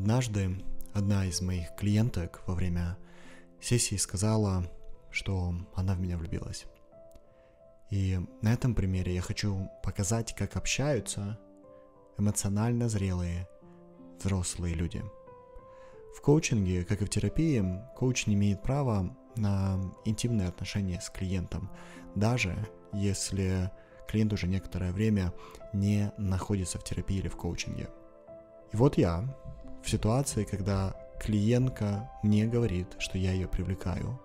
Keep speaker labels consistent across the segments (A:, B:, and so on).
A: Однажды одна из моих клиенток во время сессии сказала, что она в меня влюбилась. И на этом примере я хочу показать, как общаются эмоционально зрелые взрослые люди. В коучинге, как и в терапии, коуч не имеет права на интимные отношения с клиентом, даже если клиент уже некоторое время не находится в терапии или в коучинге. И вот я в ситуации, когда клиентка мне говорит, что я ее привлекаю,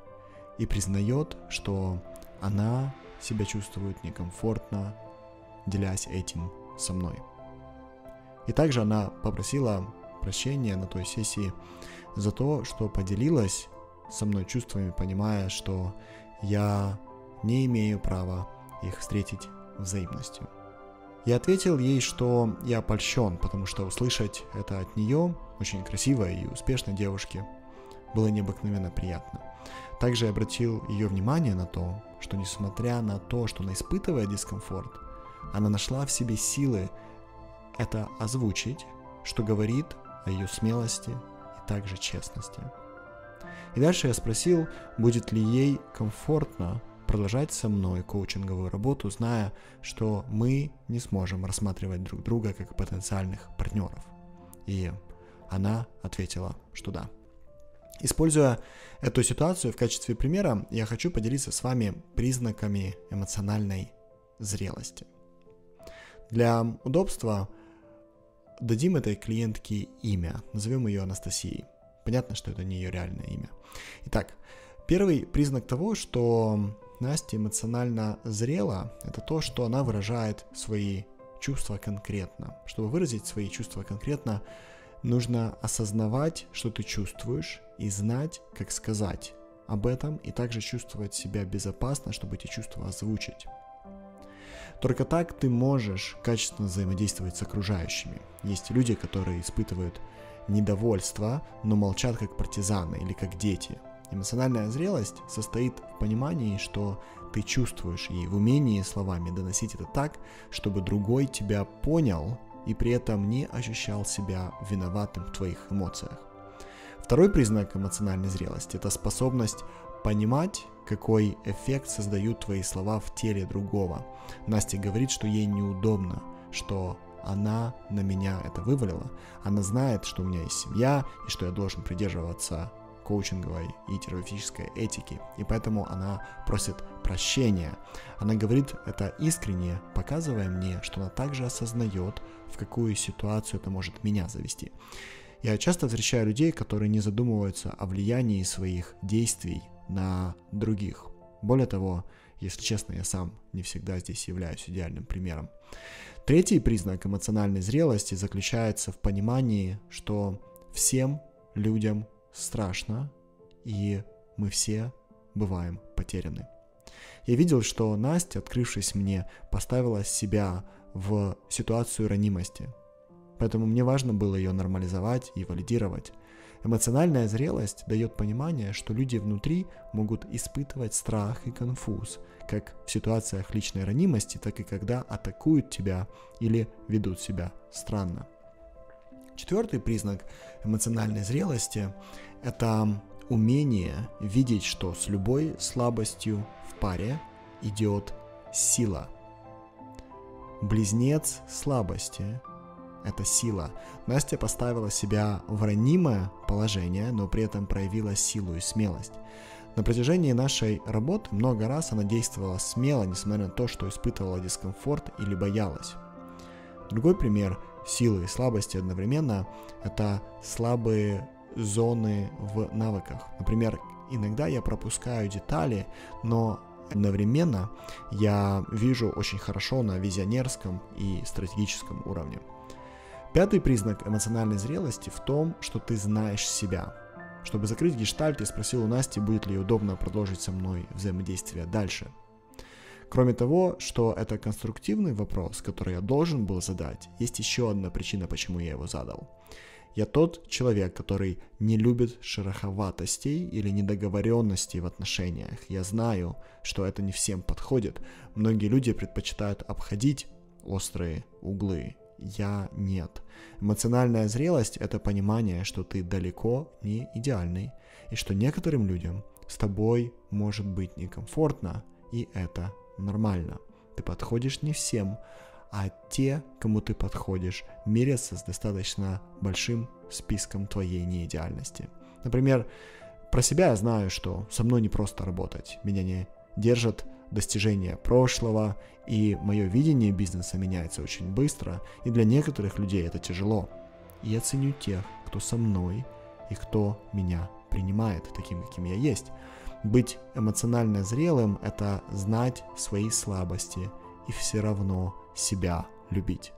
A: и признает, что она себя чувствует некомфортно, делясь этим со мной. И также она попросила прощения на той сессии за то, что поделилась со мной чувствами, понимая, что я не имею права их встретить взаимностью. Я ответил ей, что я польщен, потому что услышать это от нее, очень красивой и успешной девушки, было необыкновенно приятно. Также я обратил ее внимание на то, что несмотря на то, что она испытывает дискомфорт, она нашла в себе силы это озвучить, что говорит о ее смелости и также честности. И дальше я спросил, будет ли ей комфортно продолжать со мной коучинговую работу, зная, что мы не сможем рассматривать друг друга как потенциальных партнеров. И она ответила, что да. Используя эту ситуацию в качестве примера, я хочу поделиться с вами признаками эмоциональной зрелости. Для удобства дадим этой клиентке имя, назовем ее Анастасией. Понятно, что это не ее реальное имя. Итак, первый признак того, что Настя эмоционально зрела, это то, что она выражает свои чувства конкретно. Чтобы выразить свои чувства конкретно, нужно осознавать, что ты чувствуешь, и знать, как сказать об этом, и также чувствовать себя безопасно, чтобы эти чувства озвучить. Только так ты можешь качественно взаимодействовать с окружающими. Есть люди, которые испытывают недовольство, но молчат как партизаны или как дети. Эмоциональная зрелость состоит в понимании, что ты чувствуешь и в умении словами доносить это так, чтобы другой тебя понял и при этом не ощущал себя виноватым в твоих эмоциях. Второй признак эмоциональной зрелости – это способность понимать, какой эффект создают твои слова в теле другого. Настя говорит, что ей неудобно, что она на меня это вывалила. Она знает, что у меня есть семья и что я должен придерживаться коучинговой и терапевтической этики, и поэтому она просит прощения. Она говорит это искренне, показывая мне, что она также осознает, в какую ситуацию это может меня завести. Я часто встречаю людей, которые не задумываются о влиянии своих действий на других. Более того, если честно, я сам не всегда здесь являюсь идеальным примером. Третий признак эмоциональной зрелости заключается в понимании, что всем людям страшно, и мы все бываем потеряны. Я видел, что Настя, открывшись мне, поставила себя в ситуацию ранимости – Поэтому мне важно было ее нормализовать и валидировать. Эмоциональная зрелость дает понимание, что люди внутри могут испытывать страх и конфуз, как в ситуациях личной ранимости, так и когда атакуют тебя или ведут себя странно. Четвертый признак эмоциональной зрелости – это умение видеть, что с любой слабостью в паре идет сила. Близнец слабости это сила. Настя поставила себя в ранимое положение, но при этом проявила силу и смелость. На протяжении нашей работы много раз она действовала смело, несмотря на то, что испытывала дискомфорт или боялась. Другой пример силы и слабости одновременно – это слабые зоны в навыках. Например, иногда я пропускаю детали, но одновременно я вижу очень хорошо на визионерском и стратегическом уровне. Пятый признак эмоциональной зрелости в том, что ты знаешь себя. Чтобы закрыть гештальт, я спросил у Насти, будет ли удобно продолжить со мной взаимодействие дальше. Кроме того, что это конструктивный вопрос, который я должен был задать, есть еще одна причина, почему я его задал. Я тот человек, который не любит шероховатостей или недоговоренностей в отношениях. Я знаю, что это не всем подходит. Многие люди предпочитают обходить острые углы я нет. Эмоциональная зрелость — это понимание, что ты далеко не идеальный, и что некоторым людям с тобой может быть некомфортно, и это нормально. Ты подходишь не всем, а те, кому ты подходишь, мерятся с достаточно большим списком твоей неидеальности. Например, про себя я знаю, что со мной не просто работать. Меня не держат достижения прошлого, и мое видение бизнеса меняется очень быстро, и для некоторых людей это тяжело. И я ценю тех, кто со мной и кто меня принимает таким, каким я есть. Быть эмоционально зрелым – это знать свои слабости и все равно себя любить.